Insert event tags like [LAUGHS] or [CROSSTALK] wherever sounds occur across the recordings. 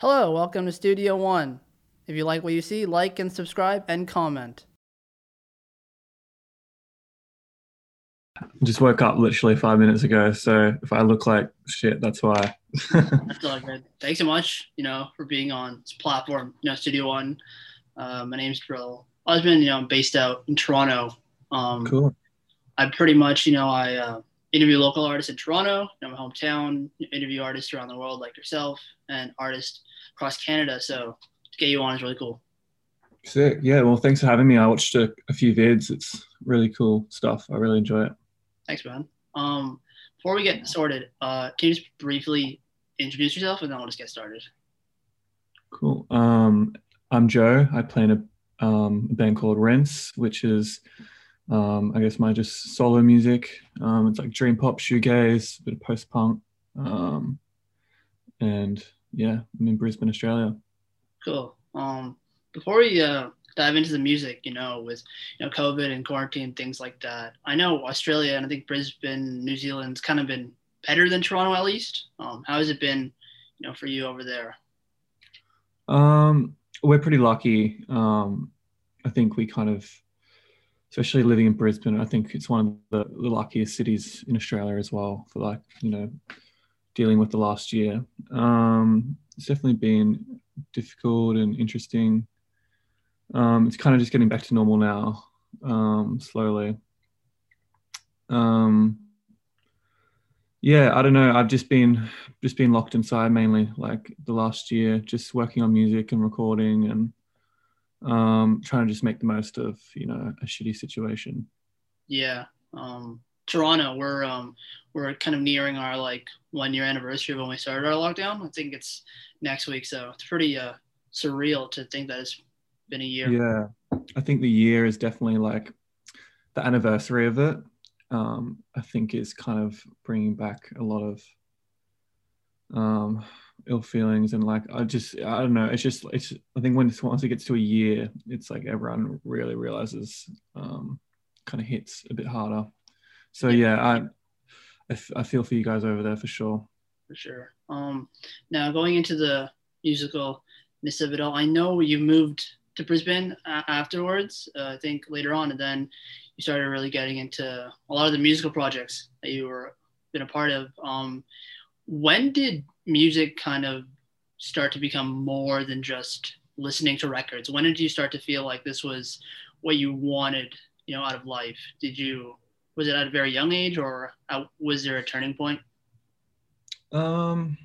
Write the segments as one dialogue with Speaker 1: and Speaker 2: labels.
Speaker 1: Hello, welcome to Studio One. If you like what you see, like and subscribe and comment.
Speaker 2: I just woke up literally five minutes ago, so if I look like shit, that's why.
Speaker 1: That's all good. Thanks so much, you know, for being on this platform, you know, Studio One. Uh, my name's Drill. I've been, you know, based out in Toronto. Um,
Speaker 2: cool.
Speaker 1: I pretty much, you know, I uh, interview local artists in Toronto, you know, my hometown, interview artists around the world like yourself, and artists across Canada. So to get you on is really cool.
Speaker 2: Sick. Yeah. Well, thanks for having me. I watched a, a few vids. It's really cool stuff. I really enjoy it.
Speaker 1: Thanks, man. Um, before we get started, uh, can you just briefly introduce yourself and then we'll just get started?
Speaker 2: Cool. Um, I'm Joe. I play in a, um, a band called Rinse, which is, um, I guess, my just solo music. Um, it's like dream pop, shoegaze, a bit of post punk. Um, and yeah, I'm in Brisbane, Australia.
Speaker 1: Cool. Um, before we uh, dive into the music, you know, with you know COVID and quarantine things like that, I know Australia and I think Brisbane, New Zealand's kind of been better than Toronto at least. Um, how has it been, you know, for you over there?
Speaker 2: Um, we're pretty lucky. Um, I think we kind of, especially living in Brisbane, I think it's one of the, the luckiest cities in Australia as well for like you know dealing with the last year. Um, it's definitely been difficult and interesting. Um, it's kind of just getting back to normal now, um, slowly. Um, yeah, I don't know. I've just been just been locked inside mainly, like the last year, just working on music and recording and um, trying to just make the most of you know a shitty situation.
Speaker 1: Yeah. Um, Toronto, we're um, we're kind of nearing our like one year anniversary of when we started our lockdown. I think it's next week, so it's pretty uh, surreal to think that it's been a year.
Speaker 2: Yeah, I think the year is definitely like the anniversary of it. Um, I think is kind of bringing back a lot of um, ill feelings and like I just I don't know. It's just it's I think when once it gets to a year, it's like everyone really realizes um, kind of hits a bit harder. So yeah, I, I, f- I feel for you guys over there for sure.
Speaker 1: For sure. Um, now going into the musicalness of it all, I know you moved to Brisbane uh, afterwards. Uh, I think later on, and then you started really getting into a lot of the musical projects that you were been a part of. Um, when did music kind of start to become more than just listening to records? When did you start to feel like this was what you wanted, you know, out of life? Did you was it at a very young age or was there a turning point?
Speaker 2: Um,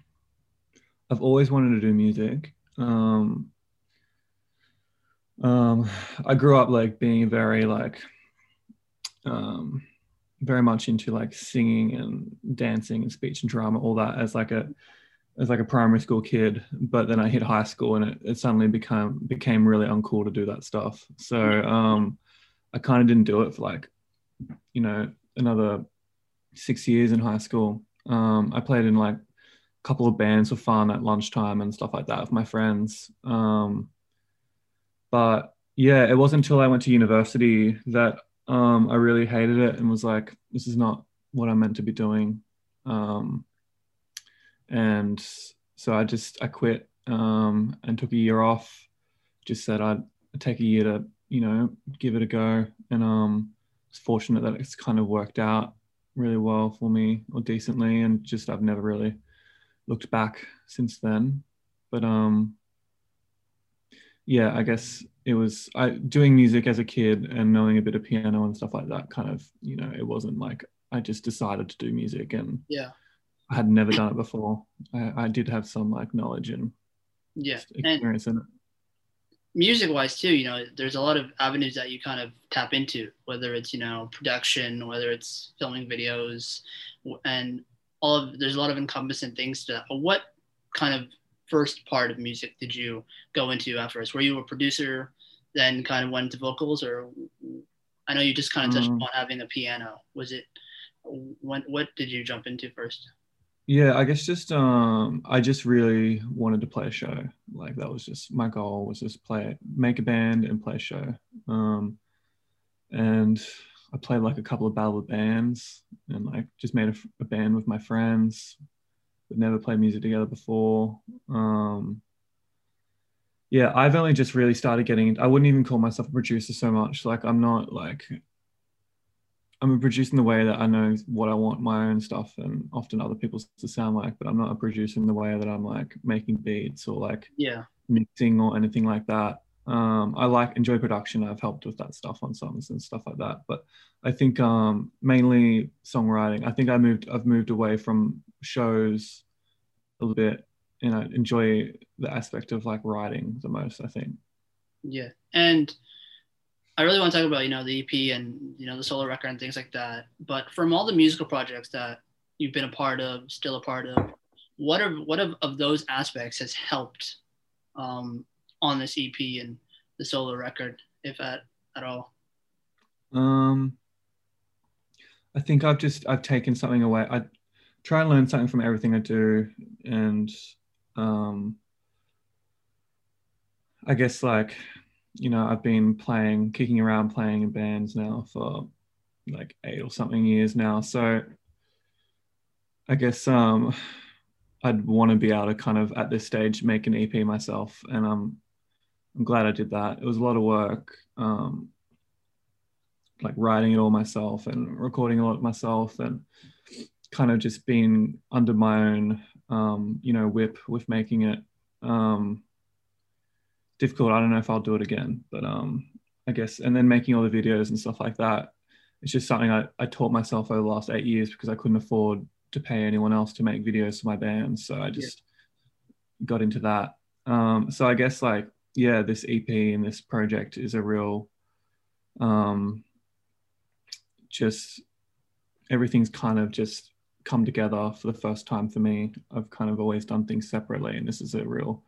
Speaker 2: I've always wanted to do music. Um, um, I grew up like being very like, um, very much into like singing and dancing and speech and drama, all that as like a as like a primary school kid. But then I hit high school and it, it suddenly became became really uncool to do that stuff. So um, I kind of didn't do it for like you know another six years in high school. Um, I played in like a couple of bands for fun at lunchtime and stuff like that with my friends. Um, but yeah, it wasn't until I went to university that um, I really hated it and was like, this is not what I'm meant to be doing. Um, and so I just I quit um, and took a year off. Just said I'd take a year to you know give it a go, and um, it's fortunate that it's kind of worked out really well for me or decently and just I've never really looked back since then. But um yeah I guess it was I doing music as a kid and knowing a bit of piano and stuff like that kind of you know it wasn't like I just decided to do music and
Speaker 1: yeah.
Speaker 2: I had never done it before. I, I did have some like knowledge and
Speaker 1: yeah
Speaker 2: experience
Speaker 1: and-
Speaker 2: in it
Speaker 1: music wise too you know there's a lot of avenues that you kind of tap into whether it's you know production whether it's filming videos and all of there's a lot of encompassing things to that. But what kind of first part of music did you go into afterwards were you a producer then kind of went to vocals or i know you just kind of touched
Speaker 2: Um,
Speaker 1: upon having a piano. Was it when what did you jump into first
Speaker 2: Yeah, I guess just um I just really wanted to play a show. Like that was just my goal was just play make a band and play a show. Um and I played like a couple of battle bands and like just made a, a band with my friends but never played music together before. Um yeah, I've only just really started getting. I wouldn't even call myself a producer so much. Like I'm not like I'm a producer in the way that I know what I want my own stuff and often other people's to sound like, but I'm not a producer in the way that I'm like making beats or like
Speaker 1: yeah
Speaker 2: mixing or anything like that. Um, I like enjoy production. I've helped with that stuff on songs and stuff like that. But I think um, mainly songwriting. I think I moved. I've moved away from shows a little bit, and I enjoy the aspect of like writing the most. I think.
Speaker 1: Yeah, and I really want to talk about you know the EP and you know the solo record and things like that. But from all the musical projects that you've been a part of, still a part of, what are what of, of those aspects has helped um, on this EP and the solo record, if at at all?
Speaker 2: Um, I think I've just I've taken something away. I try and learn something from everything I do, and um, I guess like you know I've been playing, kicking around, playing in bands now for like eight or something years now. So I guess um, I'd want to be able to kind of at this stage make an EP myself, and I'm I'm glad I did that. It was a lot of work, um, like writing it all myself and recording a lot myself, and kind of just being under my own, um, you know, whip with making it. Um, difficult. I don't know if I'll do it again, but um, I guess, and then making all the videos and stuff like that. It's just something I, I taught myself over the last eight years because I couldn't afford to pay anyone else to make videos for my band. So I just yeah. got into that. Um, so I guess like, yeah, this EP and this project is a real, um, just everything's kind of just come together for the first time for me. I've kind of always done things separately, and this is a real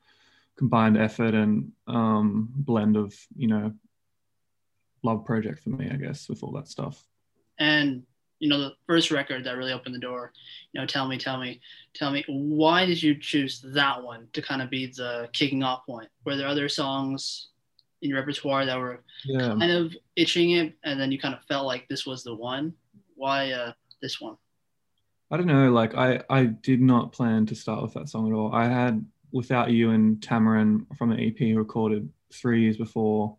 Speaker 2: combined effort and um, blend of you know love project for me, I guess, with all that stuff.
Speaker 1: And you know, the first record that really opened the door. You know, tell me, tell me, tell me, why did you choose that one to kind of be the kicking off point? Were there other songs in your repertoire that were yeah. kind of itching it, and then you kind of felt like this was the one? Why uh, this one?
Speaker 2: I don't know. Like I, I did not plan to start with that song at all. I had Without You and Tamarin from the EP recorded three years before.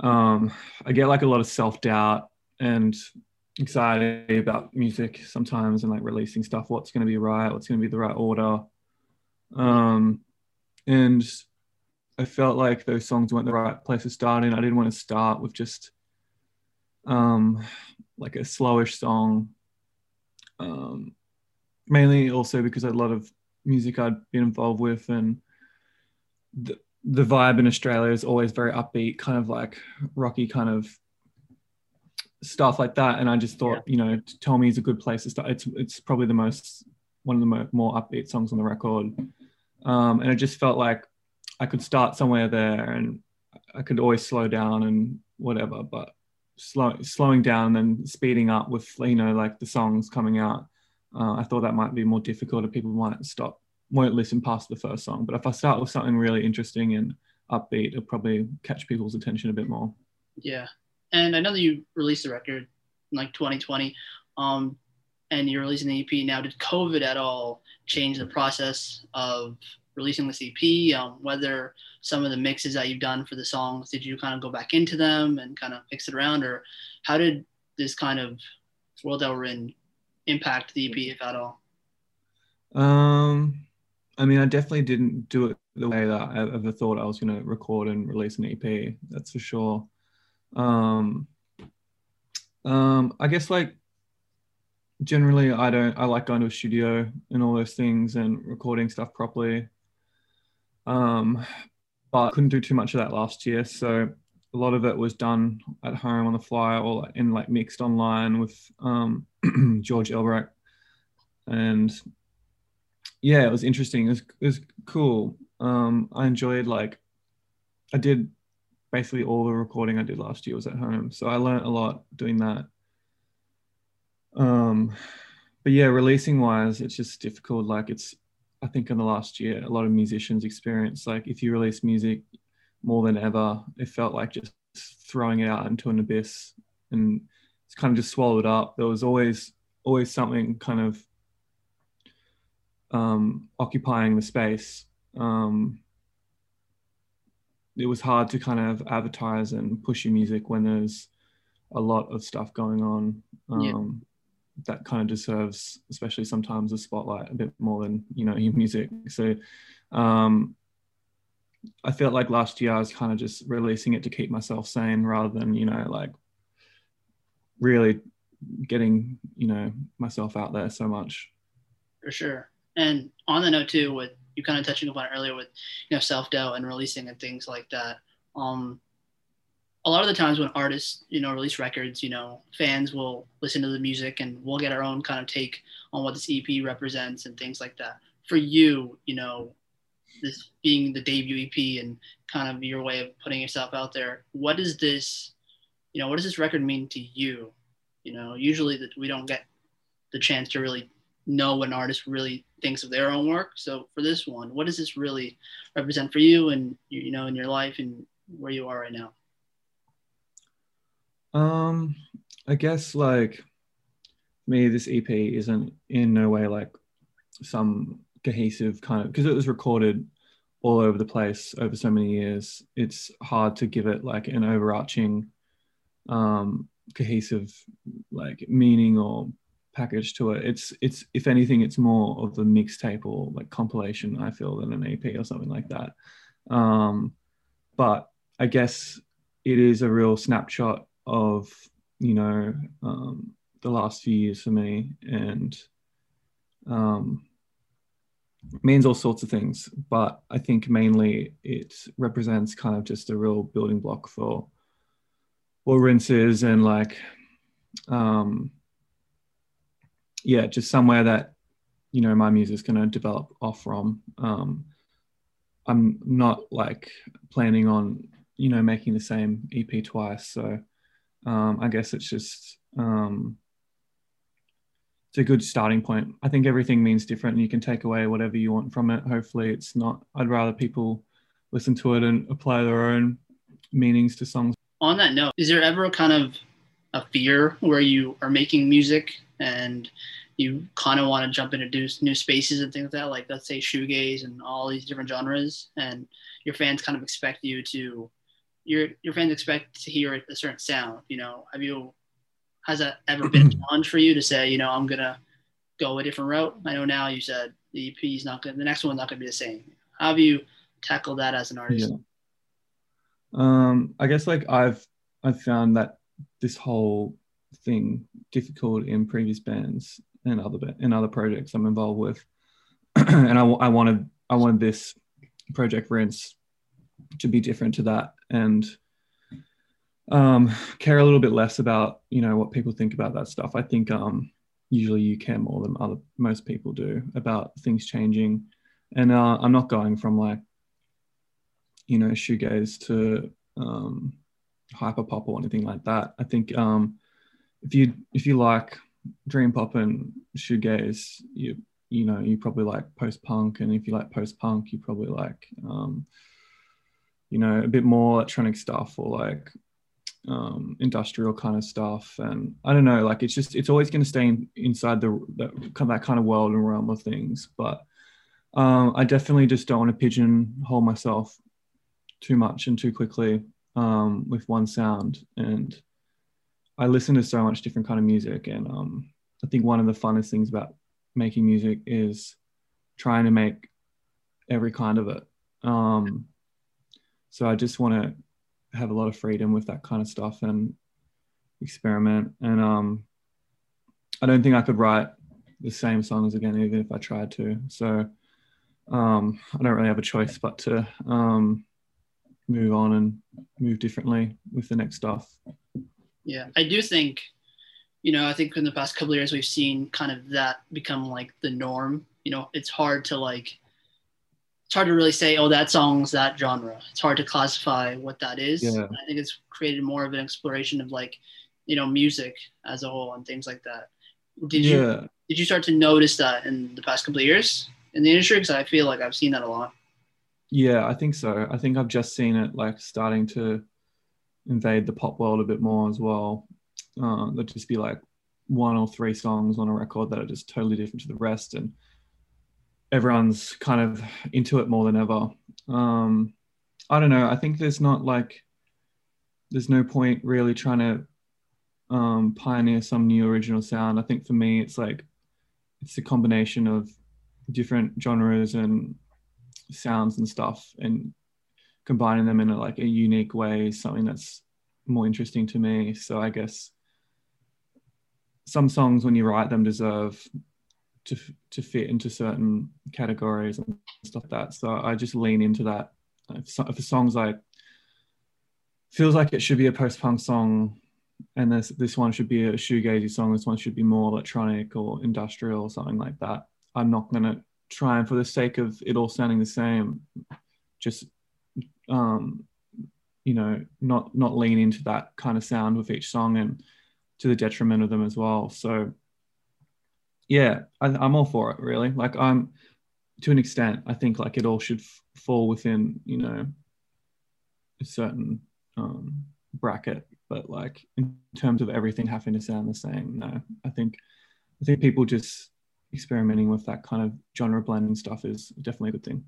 Speaker 2: Um, I get like a lot of self doubt and anxiety about music sometimes and like releasing stuff. What's going to be right? What's going to be the right order? Um, and I felt like those songs weren't the right place to start in. I didn't want to start with just um, like a slowish song. Um, mainly also because a lot of music I'd been involved with, and the, the vibe in Australia is always very upbeat, kind of like rocky, kind of stuff like that. And I just thought, yeah. you know, Tell Me is a good place to start. It's it's probably the most one of the mo- more upbeat songs on the record, um, and it just felt like I could start somewhere there, and I could always slow down and whatever, but slow, slowing down and speeding up with you know like the songs coming out uh, I thought that might be more difficult, and people might stop, won't listen past the first song. But if I start with something really interesting and upbeat, it'll probably catch people's attention a bit more.
Speaker 1: Yeah, and I know that you released the record in like 2020, um, and you're releasing the EP now. Did COVID at all change the process of releasing this EP? Um, whether some of the mixes that you've done for the songs, did you kind of go back into them and kind of fix it around, or how did this kind of world that we're in impact the EP, if at all?
Speaker 2: Um, I mean, I definitely didn't do it the way that I ever thought I was going to record and release an EP. That's for sure. Um, um, I guess like generally, I don't. I like going to a studio and all those things and recording stuff properly. Um, but couldn't do too much of that last year, so a lot of it was done at home on the fly or in like mixed online with um, [CLEARS THROAT] George Elbrecht. And yeah, it was interesting. It was, it was cool. Um, I enjoyed like, I did basically all the recording I did last year was at home. So I learned a lot doing that. Um, but yeah, releasing wise, it's just difficult. Like it's, I think in the last year, a lot of musicians experience like if you release music more than ever, it felt like just throwing it out into an abyss and it's kind of just swallowed up. There was always always something kind of um, occupying the space. Um, it was hard to kind of advertise and push your music when there's a lot of stuff going on um, yeah. that kind of deserves especially sometimes a spotlight a bit more than you know your [LAUGHS] music so um, i felt like last year i was kind of just releasing it to keep myself sane rather than you know like really getting you know myself out there so much.
Speaker 1: For sure. And on the note too with you kind of touching upon earlier with you know self-doubt and releasing and things like that um a lot of the times when artists you know release records you know fans will listen to the music and we'll get our own kind of take on what this ep represents and things like that. For you you know this being the debut ep and kind of your way of putting yourself out there what does this you know what does this record mean to you you know usually that we don't get the chance to really know an artist really thinks of their own work. So for this one, what does this really represent for you and you know in your life and where you are right now?
Speaker 2: Um, I guess like me, this EP isn't in no way like some cohesive kind of because it was recorded all over the place over so many years. It's hard to give it like an overarching um cohesive like meaning or package to it. It's it's if anything, it's more of a mixtape or like compilation. I feel than an EP or something like that. Um, but I guess it is a real snapshot of you know um, the last few years for me, and um, means all sorts of things. But I think mainly it represents kind of just a real building block for what rinses and like um, yeah, just somewhere that you know my music's going to develop off from. Um, I'm not like planning on you know making the same EP twice, so um, I guess it's just um, it's a good starting point. I think everything means different, and you can take away whatever you want from it. Hopefully, it's not. I'd rather people listen to it and apply their own meanings to songs.
Speaker 1: On that note, is there ever a kind of a fear where you are making music and you kind of want to jump into new spaces and things like that, like let's say shoegaze and all these different genres, and your fans kind of expect you to, your your fans expect to hear a certain sound. You know, have you, has that ever been a challenge for you to say, you know, I'm gonna go a different route? I know now you said the EP is not gonna, the next one's not gonna be the same. How have you tackled that as an artist? Yeah.
Speaker 2: Um, I guess like I've I've found that this whole thing difficult in previous bands and other and other projects I'm involved with. [CLEARS THROAT] and I, I wanted I wanted this project rinse to be different to that and um, care a little bit less about you know what people think about that stuff. I think um, usually you care more than other most people do about things changing, and uh, I'm not going from like you know shoegaze to um, hyper pop or anything like that. I think um, if you if you like dream pop and shoegaze, you you know you probably like post punk, and if you like post punk, you probably like um, you know a bit more electronic stuff or like um, industrial kind of stuff. And I don't know, like it's just it's always going to stay in, inside the, the that kind of world and realm of things, but. Um, I definitely just don't want to pigeonhole myself too much and too quickly um, with one sound. And I listen to so much different kind of music, and um, I think one of the funnest things about making music is trying to make every kind of it. Um, so I just want to have a lot of freedom with that kind of stuff and experiment. And um, I don't think I could write the same songs again, even if I tried to. So um, I don't really have a choice but to um, move on and move differently with the next stuff.
Speaker 1: Yeah, I do think, you know, I think in the past couple years we've seen kind of that become like the norm. You know, it's hard to like, it's hard to really say, oh, that song's that genre. It's hard to classify what that is. Yeah. I think it's created more of an exploration of like, you know, music as a whole and things like that. Did you did you start to notice that in the past couple of years in the industry? Because I feel like I've seen that a lot.
Speaker 2: Yeah, I think so. I think I've just seen it like starting to invade the pop world a bit more as well. Uh, there'd just be like one or three songs on a record that are just totally different to the rest, and everyone's kind of into it more than ever. Um, I don't know. I think there's not like there's no point really trying to um, pioneer some new original sound. I think for me, it's like it's a combination of different genres and sounds and stuff, and combining them in a, like a unique way is something that's more interesting to me. So I guess some songs, when you write them, deserve to to fit into certain categories and stuff like that. So I just lean into that. If, a song's like feels like it should be a post punk song, and this this one should be a shoegazy song. This one should be more electronic or industrial or something like that. I'm not gonna try and for the sake of it all sounding the same, just um, you know, not not lean into that kind of sound with each song and to the detriment of them as well. So yeah, I, am all for it really. Like I'm to an extent, I think like it all should f- fall within you know a certain um, bracket, but like in terms of everything having to sound the same, no. I think I think people just experimenting with that kind of genre blending stuff is definitely a good thing.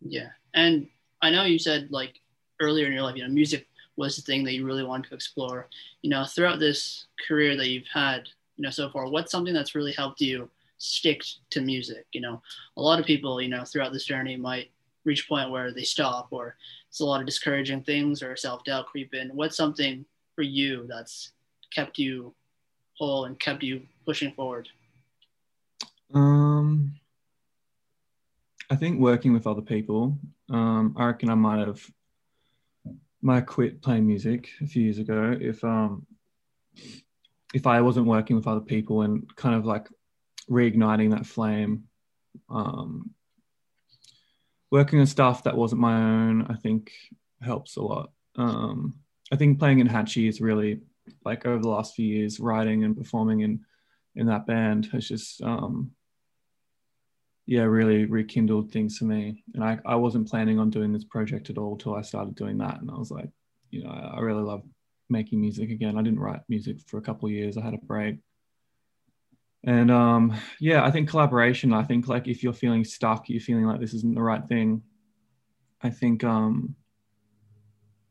Speaker 1: Yeah, and I know you said like earlier in your life, you know, music was the thing that you really wanted to explore. You know, throughout this career that you've had, you know, so far, what's something that's really helped you stick to music? You know, a lot of people, you know, throughout this journey might reach a point where they stop or it's a lot of discouraging things or self-doubt creep in. What's something for you that's kept you whole and kept you pushing forward?
Speaker 2: Um, I think working with other people. Um, I reckon I might have might quit playing music a few years ago if um if I wasn't working with other people and kind of like reigniting that flame. Um, working on stuff that wasn't my own, I think helps a lot. Um, I think playing in Hatchie is really like over the last few years, writing and performing in in that band has just um, yeah, really rekindled things for me. And I, I wasn't planning on doing this project at all till I started doing that. And I was like, you know, I really love making music again. I didn't write music for a couple years. I had a break. And um, yeah, I think collaboration, I think like if you're feeling stuck, you're feeling like this isn't the right thing, I think um,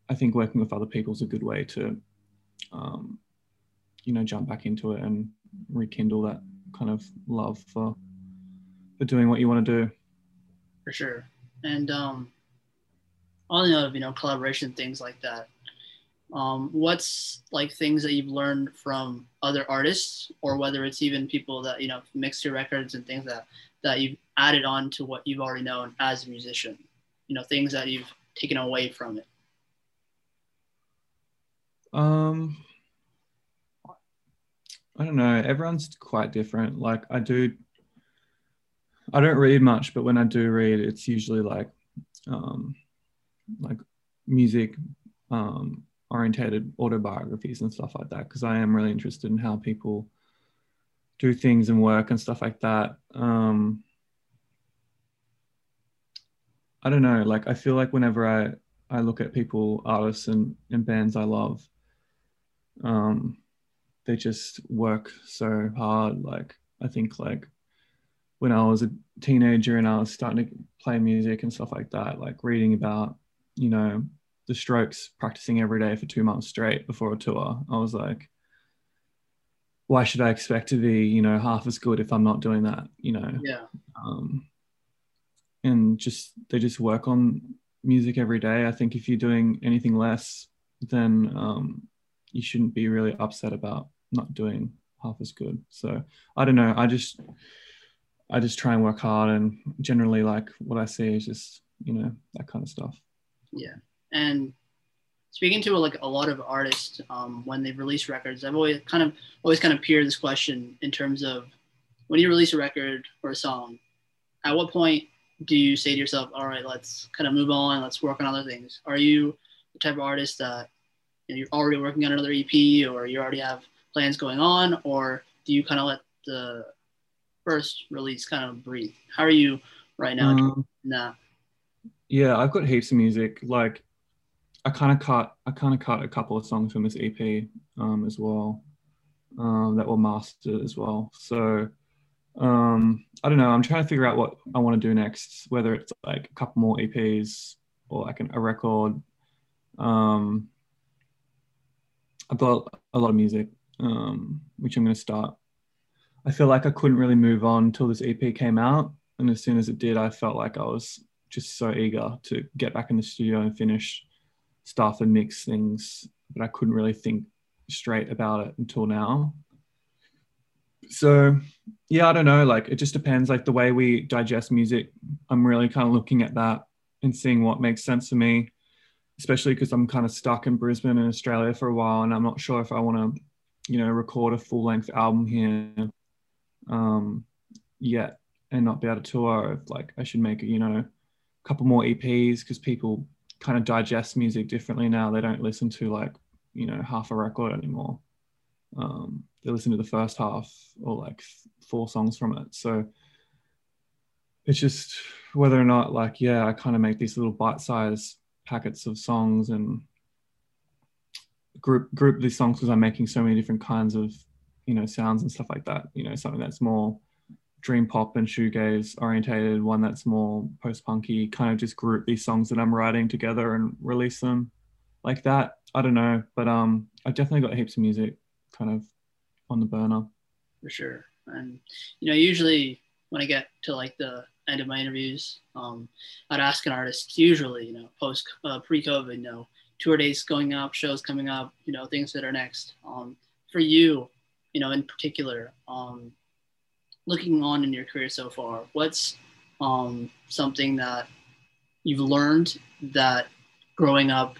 Speaker 2: I think working with other people is a good way to um, you know, jump back into it and rekindle that kind of love for for doing what you want to do.
Speaker 1: For sure. And um, on the note of you know collaboration things like that, um, what's like things that you've learned from other artists, or whether it's even people that you know mix your records and things that that you've added on to what you've already known as a musician. You know, things that you've taken away from it.
Speaker 2: Um, I don't know. Everyone's quite different. Like I do I don't read much, but when I do read, it's usually like um, like music um, orientated autobiographies and stuff like that because I am really interested in how people do things and work and stuff like that. Um, I don't know, like I feel like whenever I I look at people, artists and, and bands I love, um, they just work so hard. Like I think like when I was a teenager and I was starting to play music and stuff like that, like reading about, you know, the strokes practicing every day for two months straight before a tour, I was like, why should I expect to be, you know, half as good if I'm not doing that, you know?
Speaker 1: Yeah.
Speaker 2: Um, and just, they just work on music every day. I think if you're doing anything less, then um, you shouldn't be really upset about not doing half as good. So I don't know. I just, I just try and work hard, and generally, like what I see is just you know that kind of stuff.
Speaker 1: Yeah, and speaking to like a lot of artists um, when they release records, I've always kind of always kind of peered this question in terms of when you release a record or a song, at what point do you say to yourself, "All right, let's kind of move on, let's work on other things"? Are you the type of artist that you know, you're already working on another EP, or you already have plans going on, or do you kind of let the first release kind of breathe? How are you right now? Um, nah.
Speaker 2: Yeah, I've got heaps of music. Like I kind of cut, I kind of cut a couple of songs from this EP um, as well um, that were mastered as well. So um, I don't know. I'm trying to figure out what I want to do next. Whether it's like a couple more EPs or like an, a record. Um, I've got a lot of music, um, which I'm going to start. I feel like I couldn't really move on until this EP came out, and as soon as it did, I felt like I was just so eager to get back in the studio and finish stuff and mix things, but I couldn't really think straight about it until now. So, yeah, I don't know. Like, it just depends. Like, the way we digest music, I'm really kind of looking at that and seeing what makes sense for me, especially because I'm kind of stuck in Brisbane in Australia for a while, and I'm not sure if I want to, you know, record a full length album here um, yet and not be able to tour. Like I should make, you know, a couple more EPs because people kind of digest music differently now. They don't listen to like you know half a record anymore. Um, they listen to the first half or like four songs from it. So it's just whether or not like yeah, I kind of make these little bite-sized packets of songs and group group these songs because I'm making so many different kinds of you know sounds and stuff like that. You know something that's more dream pop and shoegaze orientated, one that's more post punky, kind of just group these songs that I'm writing together and release them like that. I don't know, but um, I've definitely got heaps of music kind of on the burner.
Speaker 1: For sure, and you know, usually when I get to like the end of my interviews, um, I'd ask an artist, usually, you know, post uh, pre-COVID, you know, tour dates going up, shows coming up, you know, things that are next. Um, for you, you know, in particular, um, looking on in your career so far, what's um, something that you've learned that growing up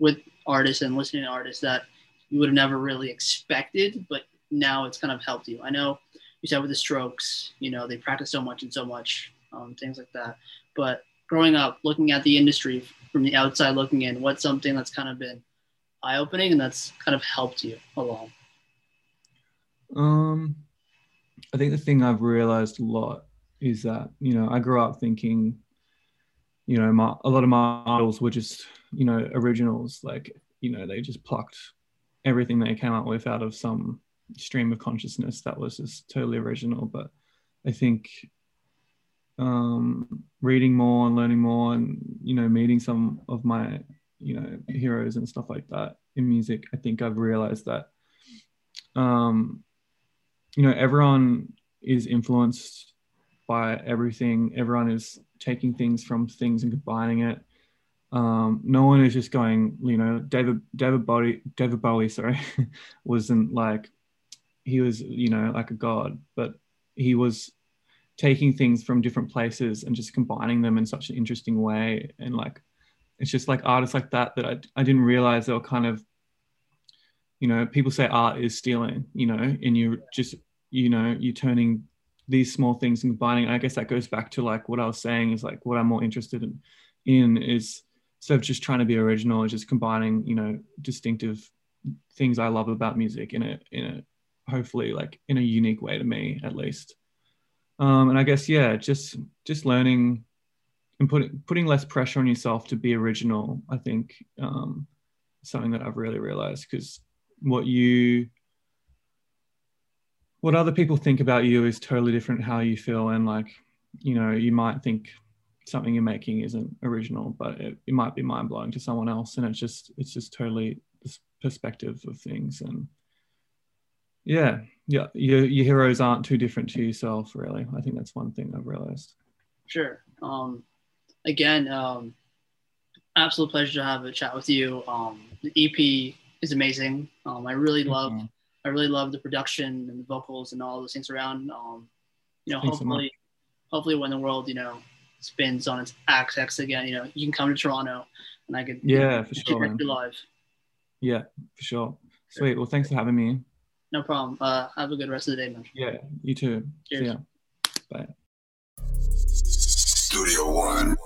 Speaker 1: with artists and listening to artists that you would have never really expected, but now it's kind of helped you? I know you said with the Strokes, you know, they practice so much and so much, um, things like that. But growing up, looking at the industry from the outside looking in, what's something that's kind of been eye opening and that's kind of helped you along?
Speaker 2: Um, I think the thing I've realized a lot is that you know I grew up thinking, you know, my, a lot of my idols were just you know originals, like you know they just plucked everything they came up with out of some stream of consciousness that was just totally original. But I think um, reading more and learning more, and you know, meeting some of my you know heroes and stuff like that in music, I think I've realized that um, you know everyone is influenced by everything. Everyone is taking things from things and combining it. Um, no one is just going you know david david bowie david bowie sorry [LAUGHS] wasn't like he was you know like a god but he was taking things from different places and just combining them in such an interesting way. And like it's just like artists like that that I, I didn't realize they were kind of you know people say art is stealing you know and you just you know you're turning these small things and combining i guess that goes back to like what i was saying is like what i'm more interested in in is instead of just trying to be original just combining you know distinctive things i love about music in a in a hopefully like in a unique way to me at least. Um and i guess yeah just just learning and putting putting less pressure on yourself to be original i think um something that i've really realized because what you what other people think about you is totally different how you feel and like you know you might think something you're making isn't original but it, it might be mind-blowing to someone else and it's just it's just totally this perspective of things and yeah yeah your, your heroes aren't too different to yourself really i think that's one thing i've realized
Speaker 1: sure um again um absolute pleasure to have a chat with you um the ep is amazing. Um, I really love, mm-hmm. I really love the production and the vocals and all those things around. Um, you know, Thanks hopefully, so hopefully when the world, you know, spins on its axis again, you know, you can come to Toronto and I could,
Speaker 2: yeah, you know, for sure,
Speaker 1: live.
Speaker 2: Yeah, for sure. Sweet. Well, thanks for having me.
Speaker 1: No problem. Uh, have a good rest of the day, man.
Speaker 2: Yeah, you too. Cheers. See ya. Bye.
Speaker 3: Studio One.